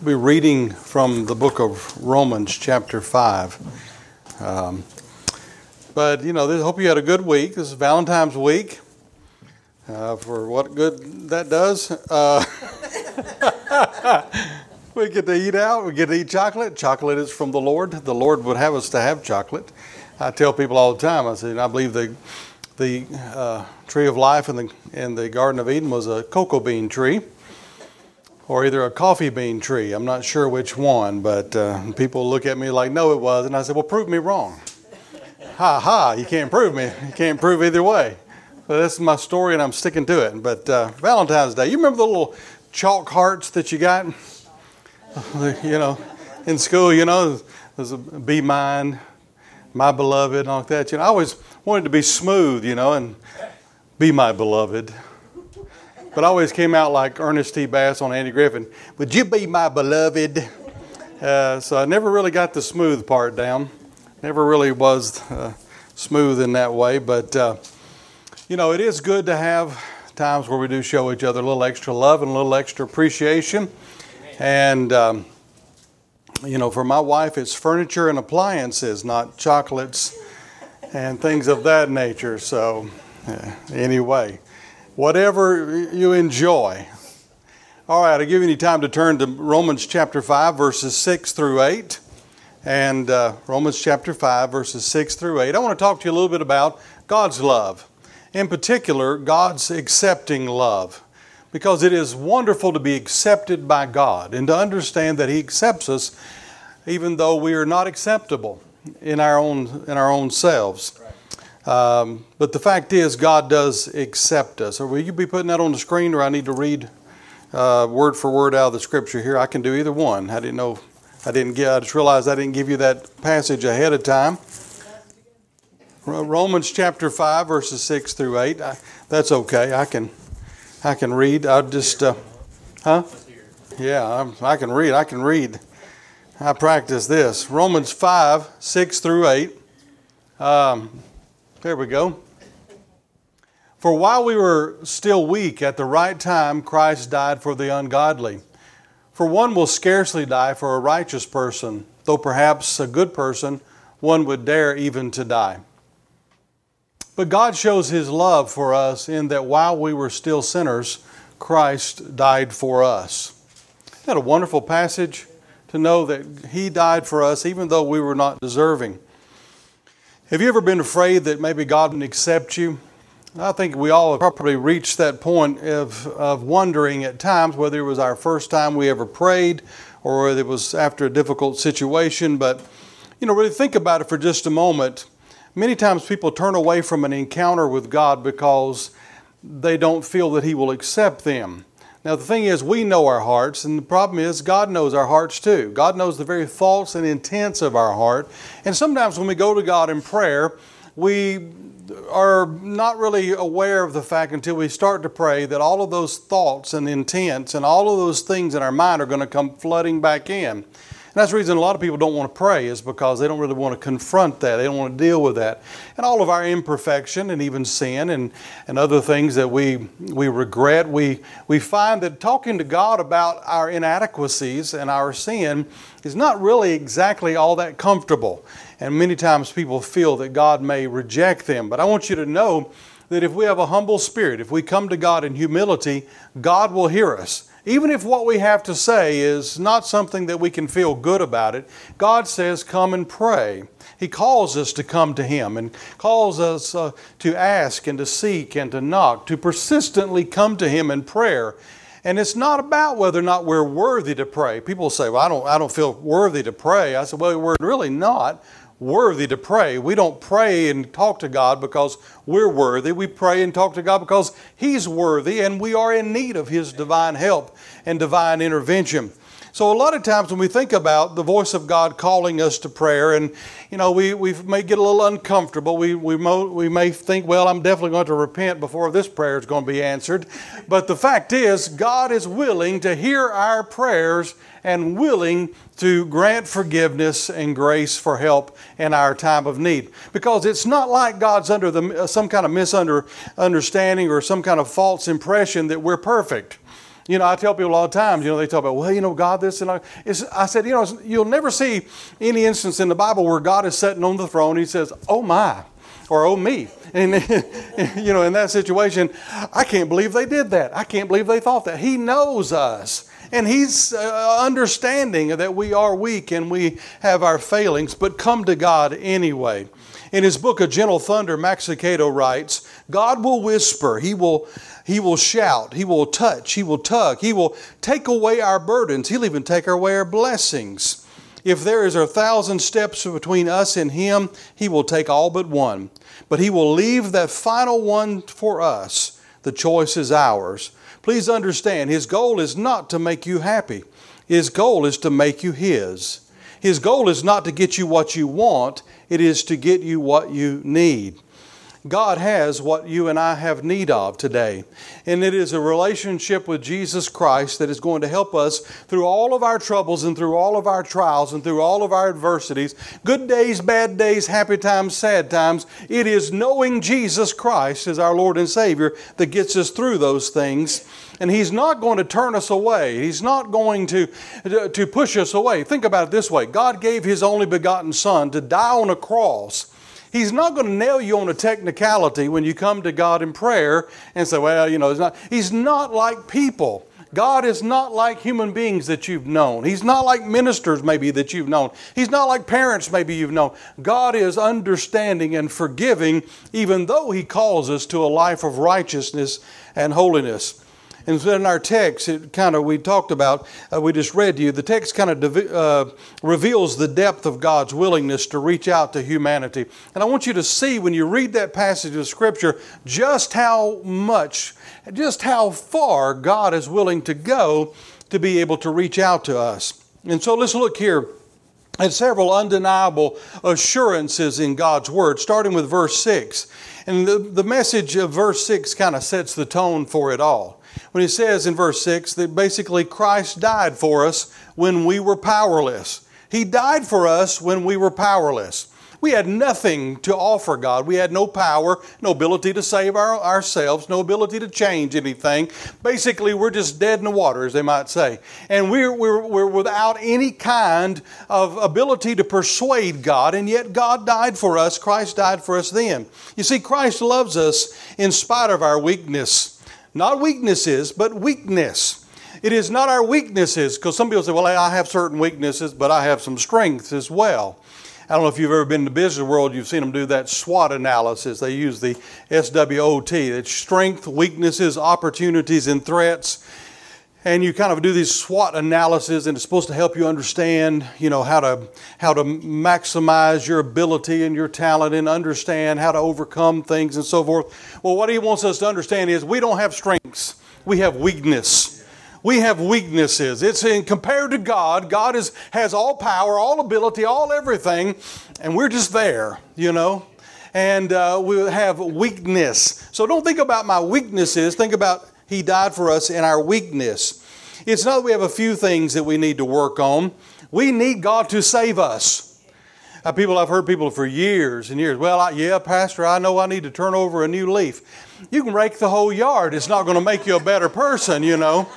We'll be reading from the book of Romans, chapter 5. Um, but, you know, I hope you had a good week. This is Valentine's week. Uh, for what good that does. Uh, we get to eat out, we get to eat chocolate. Chocolate is from the Lord. The Lord would have us to have chocolate. I tell people all the time, I say, I believe the, the uh, tree of life in the, in the Garden of Eden was a cocoa bean tree or either a coffee bean tree. I'm not sure which one, but uh, people look at me like, no, it was. And I said, well, prove me wrong. ha ha, you can't prove me. You can't prove either way. So this is my story, and I'm sticking to it. But uh, Valentine's Day, you remember the little chalk hearts that you got? you know, in school, you know, there's a be mine, my beloved, and all like that. You know, I always wanted to be smooth, you know, and be my beloved but always came out like Ernest T. Bass on Andy Griffith. Would you be my beloved? Uh, so I never really got the smooth part down. Never really was uh, smooth in that way. But, uh, you know, it is good to have times where we do show each other a little extra love and a little extra appreciation. And, um, you know, for my wife, it's furniture and appliances, not chocolates and things of that nature. So, anyway whatever you enjoy. All right, I'll give you any time to turn to Romans chapter 5, verses 6 through 8. And uh, Romans chapter 5, verses 6 through 8. I want to talk to you a little bit about God's love. In particular, God's accepting love. Because it is wonderful to be accepted by God and to understand that He accepts us even though we are not acceptable in our own, in our own selves. Um, but the fact is, God does accept us. Or will you be putting that on the screen, or I need to read uh, word for word out of the scripture here? I can do either one. I didn't know. I didn't get. I just realized I didn't give you that passage ahead of time. Romans chapter five, verses six through eight. I, that's okay. I can. I can read. I just. Uh, huh? Yeah, I, I can read. I can read. I practice this. Romans five, six through eight. Um, there we go. For while we were still weak, at the right time, Christ died for the ungodly. For one will scarcely die for a righteous person, though perhaps a good person, one would dare even to die. But God shows His love for us in that while we were still sinners, Christ died for us. Isn't that a wonderful passage to know that He died for us even though we were not deserving? Have you ever been afraid that maybe God wouldn't accept you? I think we all have probably reached that point of, of wondering at times whether it was our first time we ever prayed or whether it was after a difficult situation. But, you know, really think about it for just a moment. Many times people turn away from an encounter with God because they don't feel that He will accept them. Now, the thing is, we know our hearts, and the problem is, God knows our hearts too. God knows the very thoughts and intents of our heart. And sometimes when we go to God in prayer, we are not really aware of the fact until we start to pray that all of those thoughts and intents and all of those things in our mind are going to come flooding back in. And that's the reason a lot of people don't want to pray, is because they don't really want to confront that. They don't want to deal with that. And all of our imperfection and even sin and, and other things that we, we regret, we, we find that talking to God about our inadequacies and our sin is not really exactly all that comfortable. And many times people feel that God may reject them. But I want you to know that if we have a humble spirit, if we come to God in humility, God will hear us. Even if what we have to say is not something that we can feel good about it, God says, Come and pray. He calls us to come to Him and calls us uh, to ask and to seek and to knock, to persistently come to Him in prayer. And it's not about whether or not we're worthy to pray. People say, Well, I don't, I don't feel worthy to pray. I said, Well, we're really not worthy to pray. We don't pray and talk to God because we're worthy. We pray and talk to God because He's worthy and we are in need of His divine help and divine intervention. So, a lot of times when we think about the voice of God calling us to prayer, and you know, we, we may get a little uncomfortable. We, we, mo- we may think, well, I'm definitely going to repent before this prayer is going to be answered. But the fact is, God is willing to hear our prayers and willing to grant forgiveness and grace for help in our time of need. Because it's not like God's under the, some kind of misunderstanding or some kind of false impression that we're perfect. You know, I tell people all the time, you know, they talk about, well, you know, God, this and I. I said, you know, you'll never see any instance in the Bible where God is sitting on the throne. and He says, oh my, or oh me. And, you know, in that situation, I can't believe they did that. I can't believe they thought that. He knows us. And He's uh, understanding that we are weak and we have our failings, but come to God anyway. In his book, A Gentle Thunder, Max Lucado writes, God will whisper, He will, he will shout, He will touch, He will tug, He will take away our burdens, He'll even take away our blessings. If there is a thousand steps between us and Him, He will take all but one. But He will leave that final one for us. The choice is ours. Please understand, His goal is not to make you happy, His goal is to make you His. His goal is not to get you what you want, it is to get you what you need. God has what you and I have need of today. And it is a relationship with Jesus Christ that is going to help us through all of our troubles and through all of our trials and through all of our adversities good days, bad days, happy times, sad times. It is knowing Jesus Christ as our Lord and Savior that gets us through those things. And He's not going to turn us away. He's not going to, to push us away. Think about it this way God gave His only begotten Son to die on a cross He's not going to nail you on a technicality when you come to God in prayer and say, well, you know, not. He's not like people. God is not like human beings that you've known. He's not like ministers, maybe, that you've known. He's not like parents, maybe you've known. God is understanding and forgiving, even though He calls us to a life of righteousness and holiness. And so in our text, it kind of, we talked about, uh, we just read to you, the text kind of uh, reveals the depth of God's willingness to reach out to humanity. And I want you to see when you read that passage of Scripture just how much, just how far God is willing to go to be able to reach out to us. And so let's look here at several undeniable assurances in God's Word, starting with verse 6. And the, the message of verse 6 kind of sets the tone for it all when he says in verse 6 that basically Christ died for us when we were powerless. He died for us when we were powerless. We had nothing to offer God. We had no power, no ability to save our, ourselves, no ability to change anything. Basically, we're just dead in the water, as they might say. And we're, we're, we're without any kind of ability to persuade God, and yet God died for us. Christ died for us then. You see, Christ loves us in spite of our weakness. Not weaknesses, but weakness. It is not our weaknesses, because some people say, well, I have certain weaknesses, but I have some strengths as well. I don't know if you've ever been in the business world, you've seen them do that SWOT analysis. They use the SWOT. It's strength, weaknesses, opportunities, and threats and you kind of do these SWOT analysis, and it's supposed to help you understand, you know, how to how to maximize your ability and your talent, and understand how to overcome things and so forth. Well, what he wants us to understand is we don't have strengths; we have weakness. We have weaknesses. It's in compared to God. God is has all power, all ability, all everything, and we're just there, you know. And uh, we have weakness. So don't think about my weaknesses. Think about he died for us in our weakness. It's not that we have a few things that we need to work on. We need God to save us. Uh, people, I've heard people for years and years. Well, I, yeah, Pastor, I know I need to turn over a new leaf. You can rake the whole yard. It's not going to make you a better person, you know.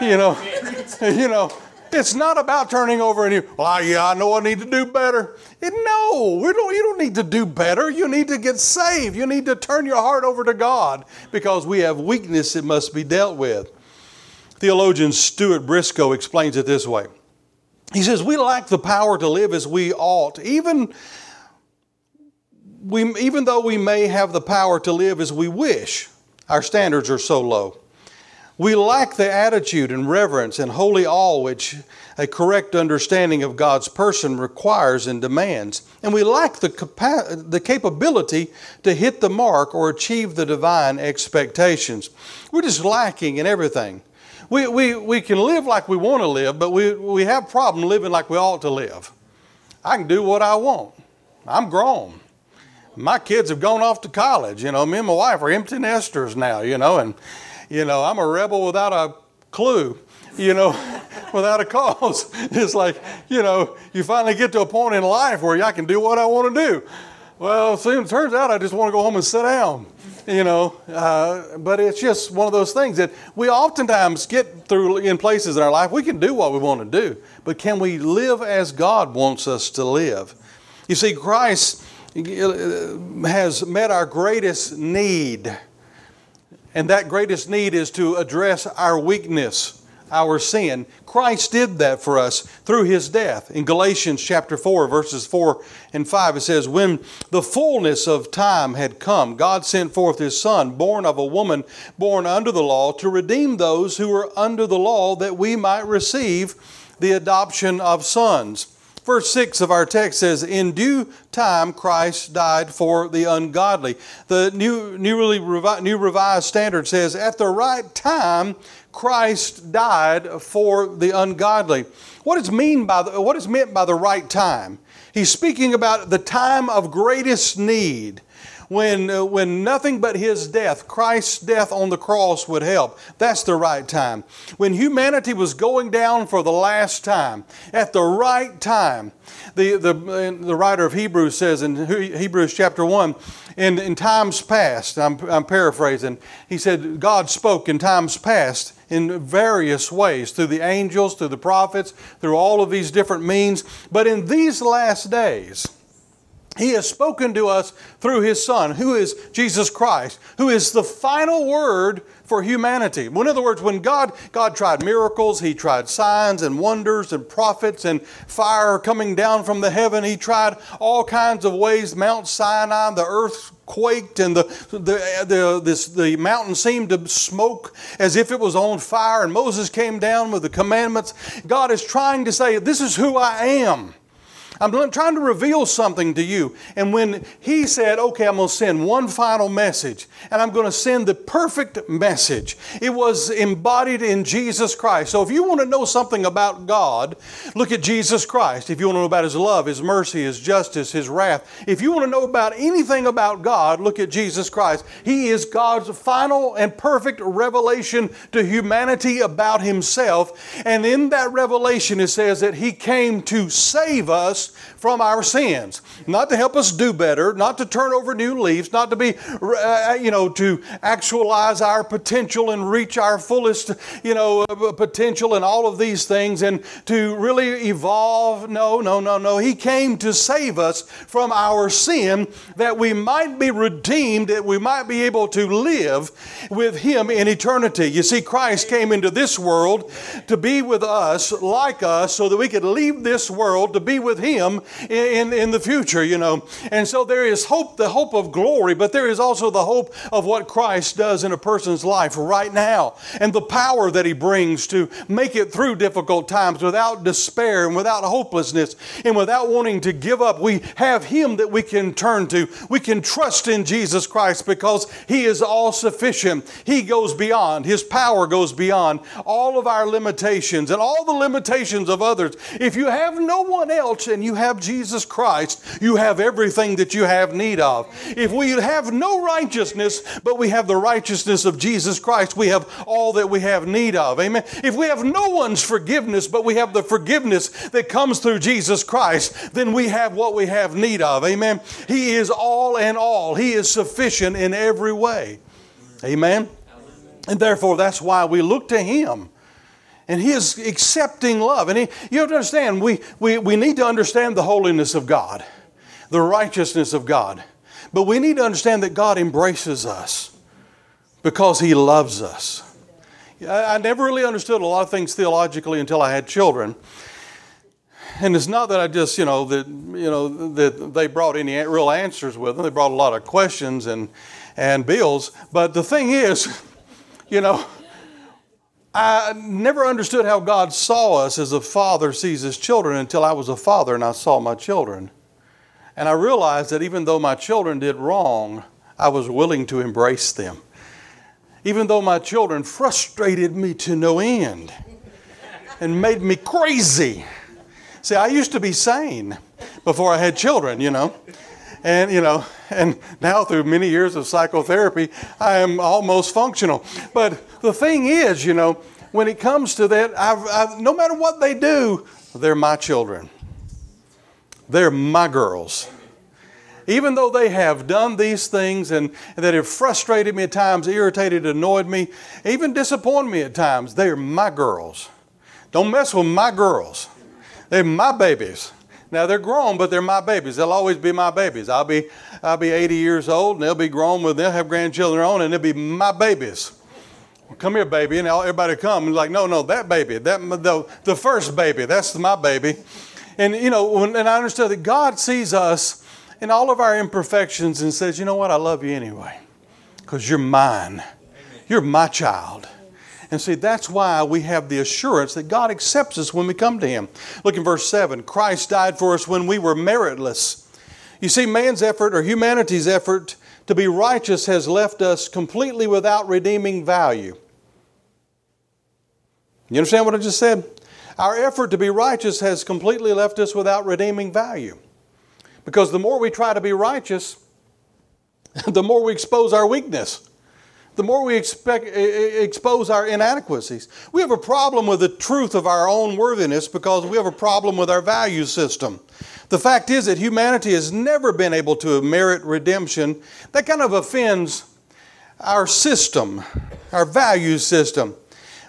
You know, you know. It's not about turning over a new. Well, yeah, I know I need to do better. no, we don't, you don't need to do better. You need to get saved. You need to turn your heart over to God because we have weakness that must be dealt with. Theologian Stuart Briscoe explains it this way. He says, We lack the power to live as we ought, even, we, even though we may have the power to live as we wish. Our standards are so low. We lack the attitude and reverence and holy awe which a correct understanding of God's person requires and demands. And we lack the, capa- the capability to hit the mark or achieve the divine expectations. We're just lacking in everything. We, we, we can live like we want to live, but we, we have problem living like we ought to live. I can do what I want. I'm grown. My kids have gone off to college. You know, me and my wife are empty nesters now, you know, and you know, I'm a rebel without a clue, you know, without a cause. It's like, you know, you finally get to a point in life where I can do what I want to do. Well, soon it turns out I just want to go home and sit down, you know. Uh, but it's just one of those things that we oftentimes get through in places in our life. We can do what we want to do, but can we live as God wants us to live? You see, Christ uh, has met our greatest need, and that greatest need is to address our weakness our sin. Christ did that for us through his death. In Galatians chapter 4, verses 4 and 5, it says, When the fullness of time had come, God sent forth his Son, born of a woman born under the law, to redeem those who were under the law, that we might receive the adoption of sons. Verse 6 of our text says, In due time Christ died for the ungodly. The New, newly New Revised Standard says, At the right time Christ died for the ungodly. What is, mean by the, what is meant by the right time? He's speaking about the time of greatest need when, uh, when nothing but his death, Christ's death on the cross, would help. That's the right time. When humanity was going down for the last time, at the right time, the, the, the writer of Hebrews says in Hebrews chapter 1, in, in times past, I'm, I'm paraphrasing, he said, God spoke in times past in various ways through the angels, through the prophets, through all of these different means. But in these last days, he has spoken to us through His Son, who is Jesus Christ, who is the final word for humanity. In other words, when God, God tried miracles, He tried signs and wonders and prophets and fire coming down from the heaven. He tried all kinds of ways. Mount Sinai, the earth quaked and the, the, the, this, the mountain seemed to smoke as if it was on fire, and Moses came down with the commandments. God is trying to say, This is who I am. I'm trying to reveal something to you. And when he said, okay, I'm going to send one final message, and I'm going to send the perfect message, it was embodied in Jesus Christ. So if you want to know something about God, look at Jesus Christ. If you want to know about his love, his mercy, his justice, his wrath, if you want to know about anything about God, look at Jesus Christ. He is God's final and perfect revelation to humanity about himself. And in that revelation, it says that he came to save us from our sins. Not to help us do better, not to turn over new leaves, not to be, uh, you know, to actualize our potential and reach our fullest, you know, uh, potential and all of these things and to really evolve. No, no, no, no. He came to save us from our sin that we might be redeemed, that we might be able to live with Him in eternity. You see, Christ came into this world to be with us, like us, so that we could leave this world to be with Him him in, in the future, you know. And so there is hope, the hope of glory, but there is also the hope of what Christ does in a person's life right now and the power that he brings to make it through difficult times without despair and without hopelessness and without wanting to give up. We have him that we can turn to. We can trust in Jesus Christ because he is all sufficient. He goes beyond, his power goes beyond all of our limitations and all the limitations of others. If you have no one else and you have Jesus Christ, you have everything that you have need of. If we have no righteousness, but we have the righteousness of Jesus Christ, we have all that we have need of. Amen. If we have no one's forgiveness, but we have the forgiveness that comes through Jesus Christ, then we have what we have need of. Amen. He is all and all, He is sufficient in every way. Amen. And therefore, that's why we look to Him and his accepting love. And he, you have to understand, we, we, we need to understand the holiness of God, the righteousness of God. But we need to understand that God embraces us because he loves us. I, I never really understood a lot of things theologically until I had children. And it's not that I just, you know, that you know that they brought any real answers with them. They brought a lot of questions and and bills. But the thing is, you know, I never understood how God saw us as a father sees his children until I was a father and I saw my children. And I realized that even though my children did wrong, I was willing to embrace them. Even though my children frustrated me to no end and made me crazy. See, I used to be sane before I had children, you know. And, you know, and now through many years of psychotherapy, I am almost functional. But the thing is, you know, when it comes to that, I've, I've, no matter what they do, they're my children. They're my girls. even though they have done these things and, that have frustrated me at times, irritated, annoyed me, even disappointed me at times, they are my girls. Don't mess with my girls. They're my babies. Now they're grown, but they're my babies. They'll always be my babies. I'll be, I'll be 80 years old, and they'll be grown, but they'll have grandchildren on, and they'll be my babies. Well, come here, baby, and everybody come and like, no, no, that baby, that the, the first baby, that's my baby. And you know, when, and I understand that God sees us in all of our imperfections and says, you know what, I love you anyway, because you're mine, you're my child. And see, that's why we have the assurance that God accepts us when we come to Him. Look in verse 7 Christ died for us when we were meritless. You see, man's effort or humanity's effort to be righteous has left us completely without redeeming value. You understand what I just said? Our effort to be righteous has completely left us without redeeming value. Because the more we try to be righteous, the more we expose our weakness the more we expect, expose our inadequacies. We have a problem with the truth of our own worthiness because we have a problem with our value system. The fact is that humanity has never been able to merit redemption. That kind of offends our system, our value system.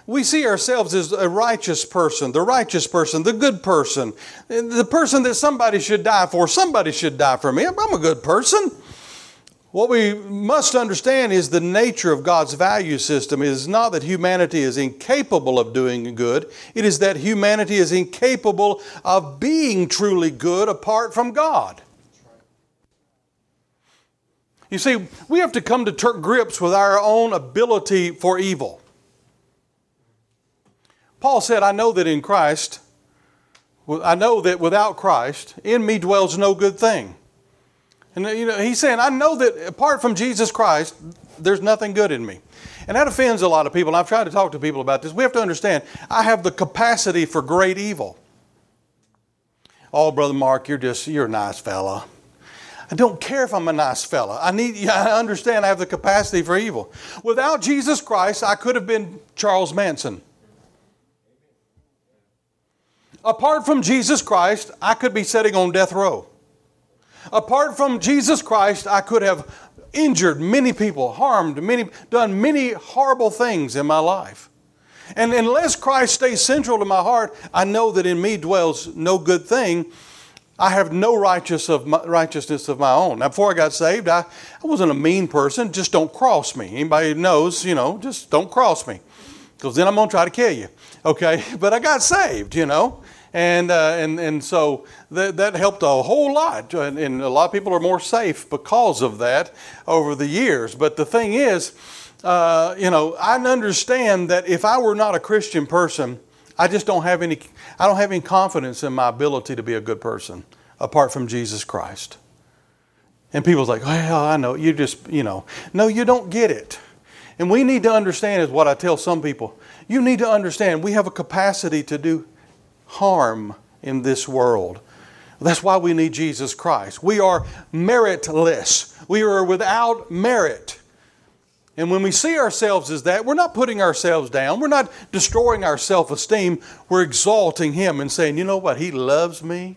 We see ourselves as a righteous person, the righteous person, the good person, eh, the person that somebody should die for. Somebody should die for me. I'm a good person. What we must understand is the nature of God's value system is not that humanity is incapable of doing good, it is that humanity is incapable of being truly good apart from God. You see, we have to come to grips with our own ability for evil. Paul said, I know that in Christ, I know that without Christ, in me dwells no good thing. And you know, he's saying, I know that apart from Jesus Christ, there's nothing good in me. And that offends a lot of people. And I've tried to talk to people about this. We have to understand, I have the capacity for great evil. Oh, Brother Mark, you're just, you're a nice fella. I don't care if I'm a nice fella. I need, I understand I have the capacity for evil. Without Jesus Christ, I could have been Charles Manson. Apart from Jesus Christ, I could be sitting on death row. Apart from Jesus Christ, I could have injured many people, harmed many, done many horrible things in my life. And unless Christ stays central to my heart, I know that in me dwells no good thing. I have no righteous of my, righteousness of my own. Now, before I got saved, I, I wasn't a mean person. Just don't cross me. Anybody knows, you know, just don't cross me. Because then I'm going to try to kill you. Okay? But I got saved, you know. And, uh, and, and so that, that helped a whole lot. And, and, a lot of people are more safe because of that over the years. But the thing is, uh, you know, I understand that if I were not a Christian person, I just don't have any, I don't have any confidence in my ability to be a good person apart from Jesus Christ. And people's like, well, I know, you just, you know, no, you don't get it. And we need to understand, is what I tell some people, you need to understand we have a capacity to do harm in this world. That's why we need Jesus Christ. We are meritless, we are without merit. And when we see ourselves as that, we're not putting ourselves down. We're not destroying our self esteem. We're exalting Him and saying, you know what? He loves me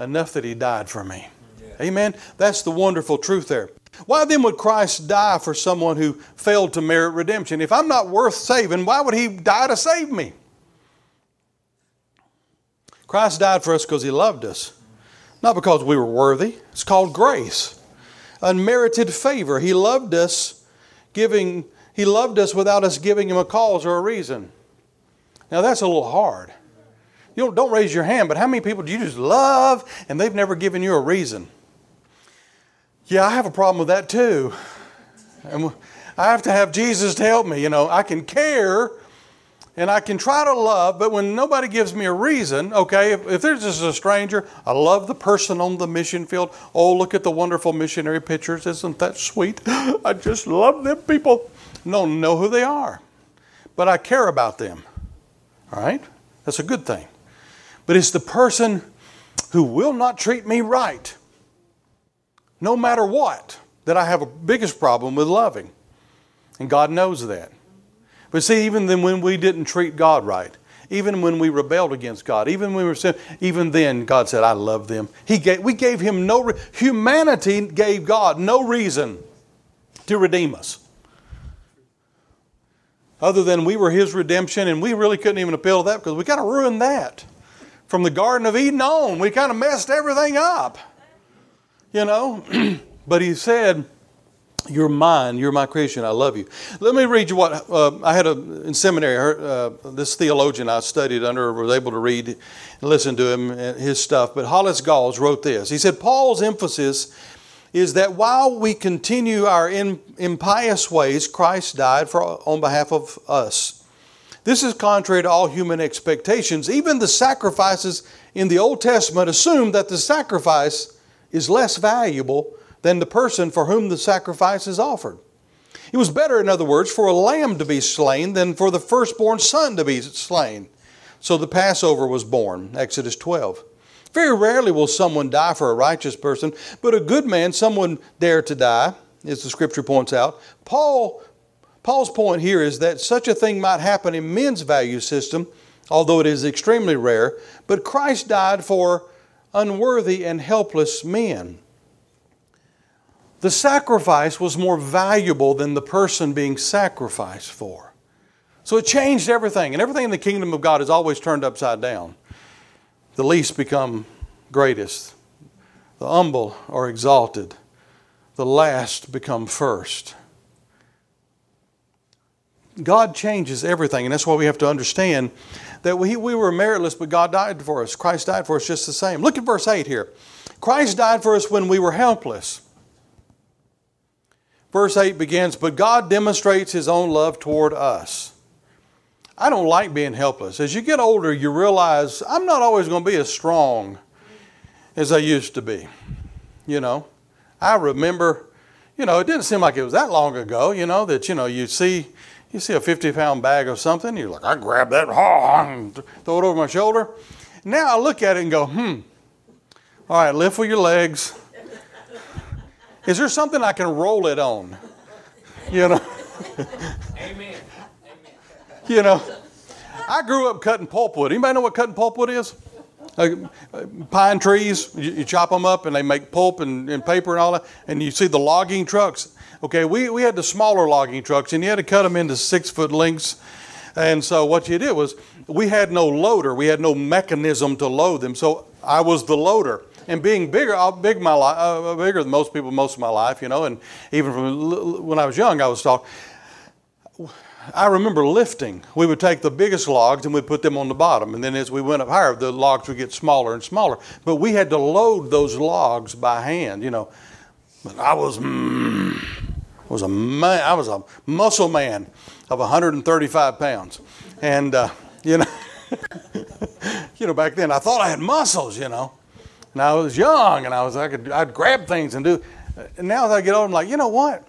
enough that He died for me. Yeah. Amen? That's the wonderful truth there. Why then would Christ die for someone who failed to merit redemption? If I'm not worth saving, why would He die to save me? Christ died for us because He loved us, not because we were worthy. It's called grace, unmerited favor. He loved us, giving. He loved us without us giving Him a cause or a reason. Now that's a little hard. You don't, don't raise your hand, but how many people do you just love and they've never given you a reason? Yeah, I have a problem with that too. And I have to have Jesus to help me. You know, I can care and I can try to love, but when nobody gives me a reason, okay, if, if there's just a stranger, I love the person on the mission field. Oh, look at the wonderful missionary pictures. Isn't that sweet? I just love them people. No, know who they are, but I care about them. All right? That's a good thing. But it's the person who will not treat me right, no matter what, that I have a biggest problem with loving. And God knows that. But see, even then when we didn't treat God right, even when we rebelled against God, even when we were sin, even then God said, "I love them." He gave, we gave Him no. Re- humanity gave God no reason to redeem us, other than we were His redemption, and we really couldn't even appeal to that because we kind of ruined that from the Garden of Eden on. We kind of messed everything up, you know. but He said you're mine. You're my creation. I love you. Let me read you what uh, I had a, in seminary. Uh, this theologian I studied under was able to read and listen to him and his stuff. But Hollis Gause wrote this. He said Paul's emphasis is that while we continue our in, impious ways, Christ died for on behalf of us. This is contrary to all human expectations. Even the sacrifices in the Old Testament assume that the sacrifice is less valuable than the person for whom the sacrifice is offered. It was better, in other words, for a lamb to be slain than for the firstborn son to be slain. So the Passover was born, Exodus 12. Very rarely will someone die for a righteous person, but a good man, someone dare to die, as the scripture points out. Paul, Paul's point here is that such a thing might happen in men's value system, although it is extremely rare, but Christ died for unworthy and helpless men. The sacrifice was more valuable than the person being sacrificed for. So it changed everything, and everything in the kingdom of God is always turned upside down. The least become greatest, the humble are exalted, the last become first. God changes everything, and that's why we have to understand that we, we were meritless, but God died for us. Christ died for us just the same. Look at verse 8 here. Christ died for us when we were helpless. Verse 8 begins, But God demonstrates His own love toward us. I don't like being helpless. As you get older, you realize I'm not always going to be as strong as I used to be. You know, I remember, you know, it didn't seem like it was that long ago, you know, that, you know, you see. You see a 50 pound bag of something, you're like, I grab that, and throw it over my shoulder. Now I look at it and go, hmm, all right, lift with your legs, is there something I can roll it on? You know? Amen. You know, I grew up cutting pulpwood. Anybody know what cutting pulpwood is? Uh, pine trees, you, you, chop them up and they make pulp and, and, paper and all that. And you see the logging trucks. Okay, we, we had the smaller logging trucks and you had to cut them into six foot lengths. And so what you did was we had no loader, we had no mechanism to load them. So I was the loader and being bigger, I'm big my life, uh, bigger than most people most of my life, you know. And even from when I was young, I was taught. I remember lifting. We would take the biggest logs and we'd put them on the bottom, and then as we went up higher, the logs would get smaller and smaller. But we had to load those logs by hand, you know. But I was, mm, was a man, I was a muscle man of 135 pounds, and uh, you know, you know, back then I thought I had muscles, you know. And I was young, and I was I could I'd grab things and do. And now as I get older, I'm like, you know what?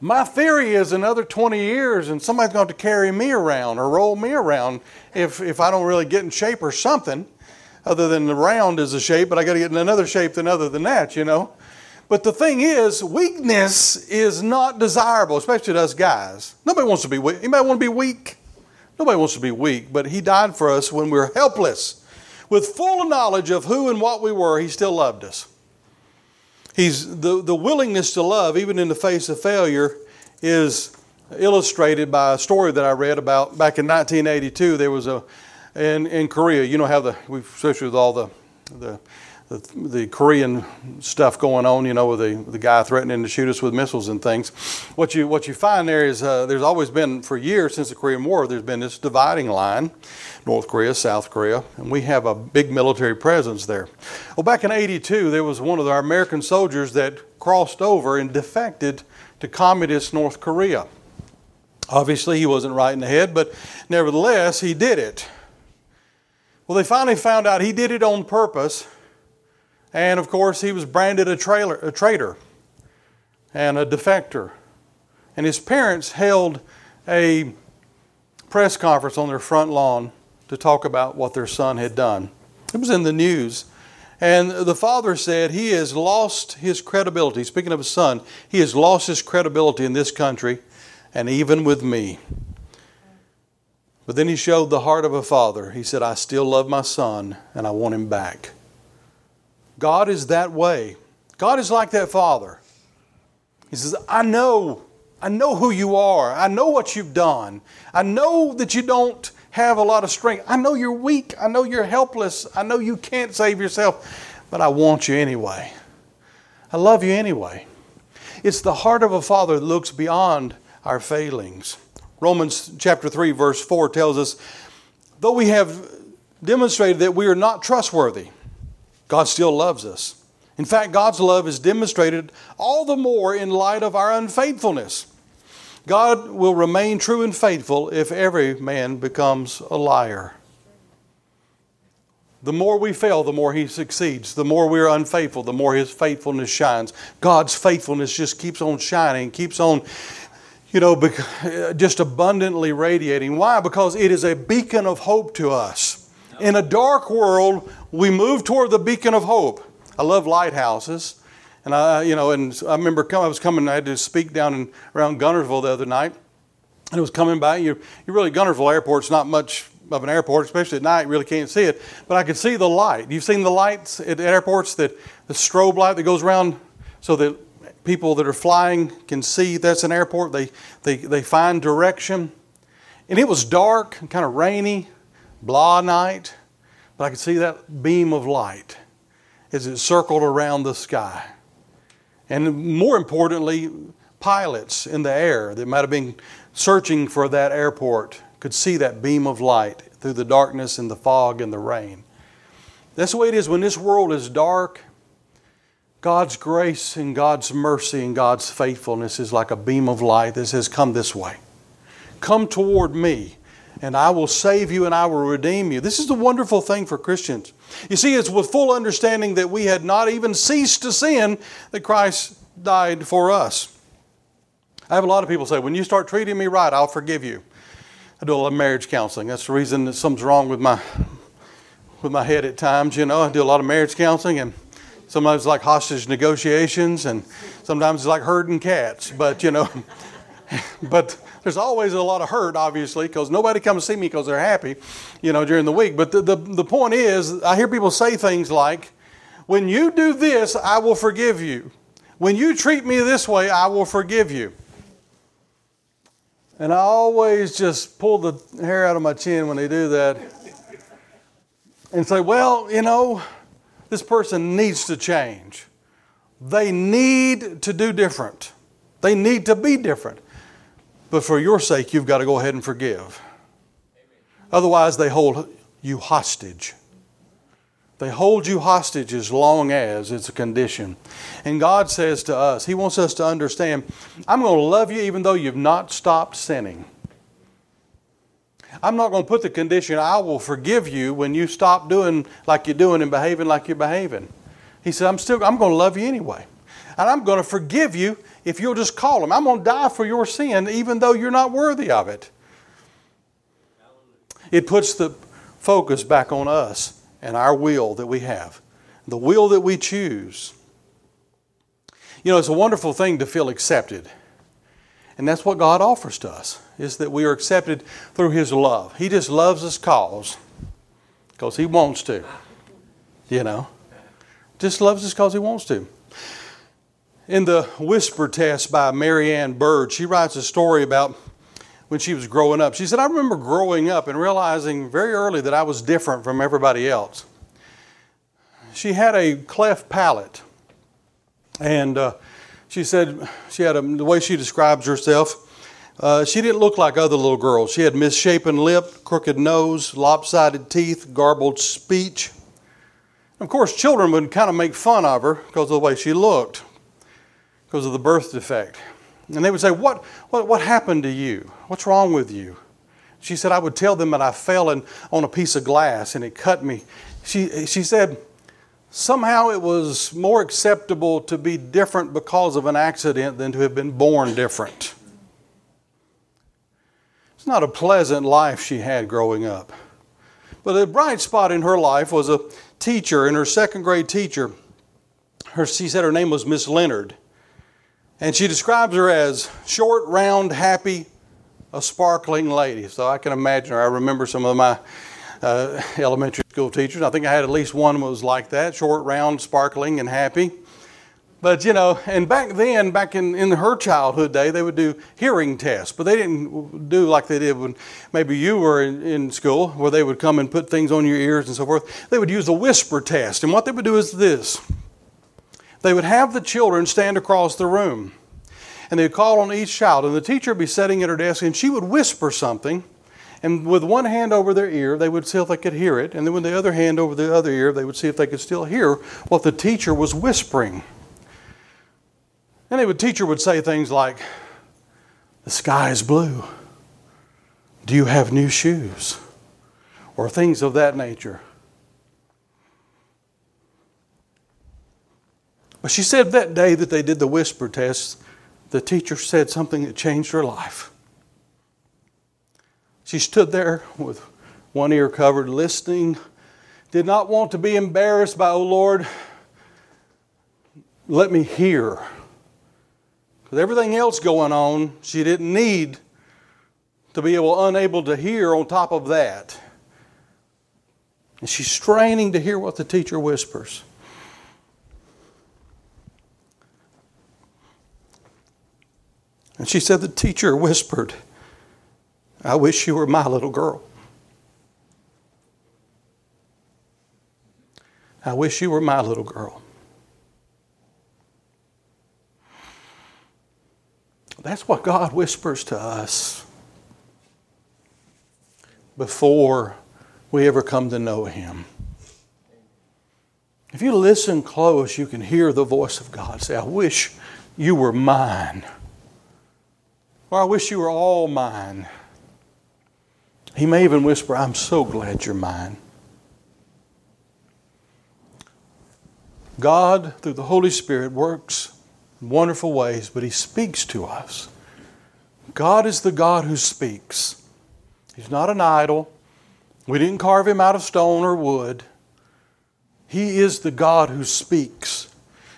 My theory is another 20 years, and somebody's going to carry me around or roll me around if if I don't really get in shape or something. Other than the round is a shape, but I got to get in another shape than other than that, you know. But the thing is, weakness is not desirable, especially to us guys. Nobody wants to be weak. Anybody want to be weak? Nobody wants to be weak, but He died for us when we we're helpless with full knowledge of who and what we were, he still loved us. He's the, the willingness to love, even in the face of failure, is illustrated by a story that I read about back in 1982. There was a in, in Korea. You know how the we especially with all the the the, the Korean stuff going on, you know, with the, the guy threatening to shoot us with missiles and things. What you, what you find there is uh, there's always been, for years since the Korean War, there's been this dividing line North Korea, South Korea, and we have a big military presence there. Well, back in 82, there was one of our American soldiers that crossed over and defected to communist North Korea. Obviously, he wasn't right in the head, but nevertheless, he did it. Well, they finally found out he did it on purpose and of course, he was branded a, trailer, a traitor and a defector. And his parents held a press conference on their front lawn to talk about what their son had done. It was in the news. And the father said he has lost his credibility. Speaking of his son, he has lost his credibility in this country and even with me. But then he showed the heart of a father. He said, I still love my son and I want him back. God is that way. God is like that father. He says, I know, I know who you are. I know what you've done. I know that you don't have a lot of strength. I know you're weak. I know you're helpless. I know you can't save yourself, but I want you anyway. I love you anyway. It's the heart of a father that looks beyond our failings. Romans chapter 3 verse 4 tells us though we have demonstrated that we are not trustworthy, God still loves us. In fact, God's love is demonstrated all the more in light of our unfaithfulness. God will remain true and faithful if every man becomes a liar. The more we fail, the more He succeeds. The more we are unfaithful, the more His faithfulness shines. God's faithfulness just keeps on shining, keeps on, you know, just abundantly radiating. Why? Because it is a beacon of hope to us. In a dark world, we move toward the beacon of hope. I love lighthouses. And I, you know, and I remember I was coming, I had to speak down in, around Guntersville the other night. And it was coming by. You, you really, Guntersville Airport's not much of an airport, especially at night, you really can't see it. But I could see the light. You've seen the lights at airports, that the strobe light that goes around so that people that are flying can see that's an airport. They, they, they find direction. And it was dark, kind of rainy, blah night, but I could see that beam of light as it circled around the sky. And more importantly, pilots in the air that might have been searching for that airport could see that beam of light through the darkness and the fog and the rain. That's the way it is when this world is dark. God's grace and God's mercy and God's faithfulness is like a beam of light that says, Come this way. Come toward me and I will save you and I will redeem you. This is the wonderful thing for Christians. You see, it's with full understanding that we had not even ceased to sin that Christ died for us. I have a lot of people say, when you start treating me right, I'll forgive you. I do a lot of marriage counseling. That's the reason that something's wrong with my with my head at times. You know, I do a lot of marriage counseling, and sometimes it's like hostage negotiations, and sometimes it's like herding cats. But you know, but there's always a lot of hurt, obviously, because nobody comes to see me because they're happy, you know, during the week. But the, the, the point is, I hear people say things like, when you do this, I will forgive you. When you treat me this way, I will forgive you. And I always just pull the hair out of my chin when they do that and say, well, you know, this person needs to change. They need to do different. They need to be different. But for your sake, you've got to go ahead and forgive. Otherwise, they hold you hostage. They hold you hostage as long as it's a condition. And God says to us, He wants us to understand, I'm going to love you even though you've not stopped sinning. I'm not going to put the condition, I will forgive you when you stop doing like you're doing and behaving like you're behaving. He said, I'm still I'm going to love you anyway. And I'm going to forgive you if you'll just call him. I'm going to die for your sin, even though you're not worthy of it. It puts the focus back on us and our will that we have, the will that we choose. You know, it's a wonderful thing to feel accepted. And that's what God offers to us, is that we are accepted through His love. He just loves us cause, because He wants to. You know? Just loves us because He wants to. In the Whisper Test by Mary Ann Bird, she writes a story about when she was growing up. She said, I remember growing up and realizing very early that I was different from everybody else. She had a cleft palate, and uh, she said she had a, the way she describes herself. Uh, she didn't look like other little girls. She had misshapen lip, crooked nose, lopsided teeth, garbled speech. Of course, children would kind of make fun of her because of the way she looked because of the birth defect. And they would say, what, what, what happened to you? What's wrong with you? She said, I would tell them that I fell in, on a piece of glass and it cut me. She, she said, somehow it was more acceptable to be different because of an accident than to have been born different. It's not a pleasant life she had growing up. But a bright spot in her life was a teacher, and her second grade teacher. Her, she said her name was Miss Leonard. And she describes her as short, round, happy, a sparkling lady. So I can imagine her. I remember some of my uh, elementary school teachers. I think I had at least one was like that short, round, sparkling, and happy. But you know, and back then, back in, in her childhood day, they would do hearing tests, but they didn't do like they did when maybe you were in, in school, where they would come and put things on your ears and so forth. They would use a whisper test, and what they would do is this: they would have the children stand across the room, and they'd call on each child, and the teacher would be sitting at her desk, and she would whisper something. And with one hand over their ear, they would see if they could hear it. And then with the other hand over the other ear, they would see if they could still hear what the teacher was whispering. And the teacher would say things like, The sky is blue. Do you have new shoes? Or things of that nature. But she said that day that they did the whisper test, the teacher said something that changed her life. She stood there with one ear covered, listening, did not want to be embarrassed by, oh Lord, let me hear. With everything else going on, she didn't need to be able, unable to hear on top of that. And she's straining to hear what the teacher whispers. And she said, The teacher whispered, I wish you were my little girl. I wish you were my little girl. That's what God whispers to us before we ever come to know Him. If you listen close, you can hear the voice of God say, I wish you were mine. Or I wish you were all mine. He may even whisper, I'm so glad you're mine. God, through the Holy Spirit, works wonderful ways, but He speaks to us. God is the God who speaks. He's not an idol. We didn't carve Him out of stone or wood. He is the God who speaks.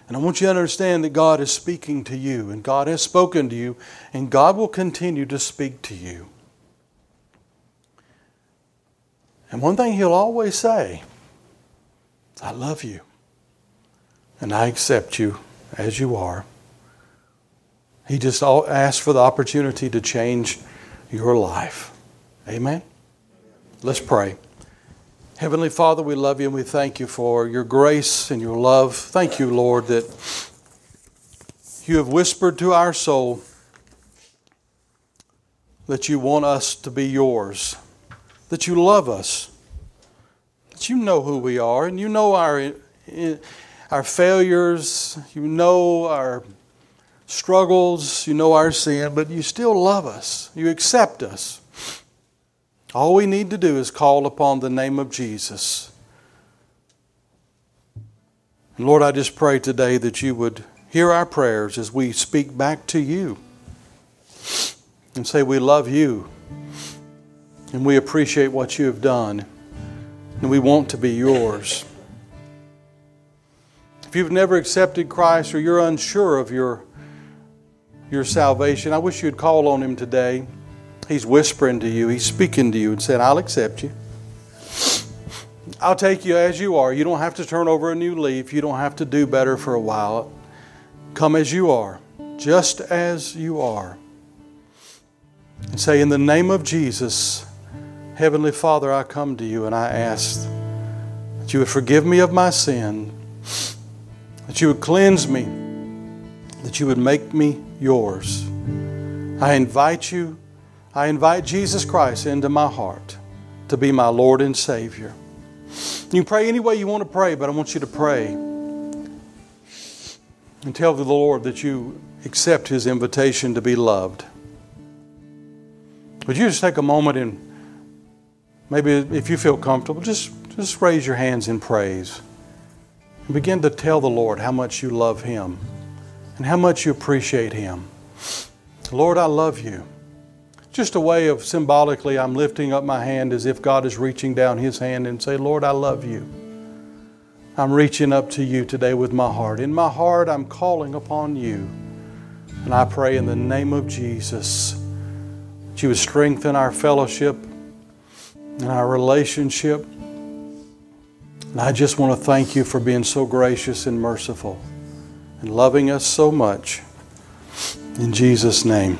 And I want you to understand that God is speaking to you, and God has spoken to you, and God will continue to speak to you. And one thing He'll always say I love you, and I accept you as you are. He just asks for the opportunity to change your life. Amen? Let's pray. Heavenly Father, we love you and we thank you for your grace and your love. Thank you, Lord, that you have whispered to our soul that you want us to be yours, that you love us, that you know who we are, and you know our, our failures, you know our struggles, you know our sin, but you still love us. You accept us. All we need to do is call upon the name of Jesus. Lord, I just pray today that you would hear our prayers as we speak back to you and say, We love you and we appreciate what you have done and we want to be yours. If you've never accepted Christ or you're unsure of your your salvation, I wish you'd call on Him today. He's whispering to you, He's speaking to you and saying, I'll accept you. I'll take you as you are. You don't have to turn over a new leaf. You don't have to do better for a while. Come as you are, just as you are. And say, In the name of Jesus, Heavenly Father, I come to you and I ask that you would forgive me of my sin, that you would cleanse me, that you would make me yours. I invite you, I invite Jesus Christ into my heart to be my Lord and Savior. You pray any way you want to pray, but I want you to pray and tell the Lord that you accept His invitation to be loved. Would you just take a moment and maybe if you feel comfortable, just, just raise your hands in praise and begin to tell the Lord how much you love Him and how much you appreciate Him. Lord, I love you. Just a way of symbolically, I'm lifting up my hand as if God is reaching down His hand and say, Lord, I love you. I'm reaching up to you today with my heart. In my heart, I'm calling upon you. And I pray in the name of Jesus that you would strengthen our fellowship and our relationship. And I just want to thank you for being so gracious and merciful and loving us so much. In Jesus' name.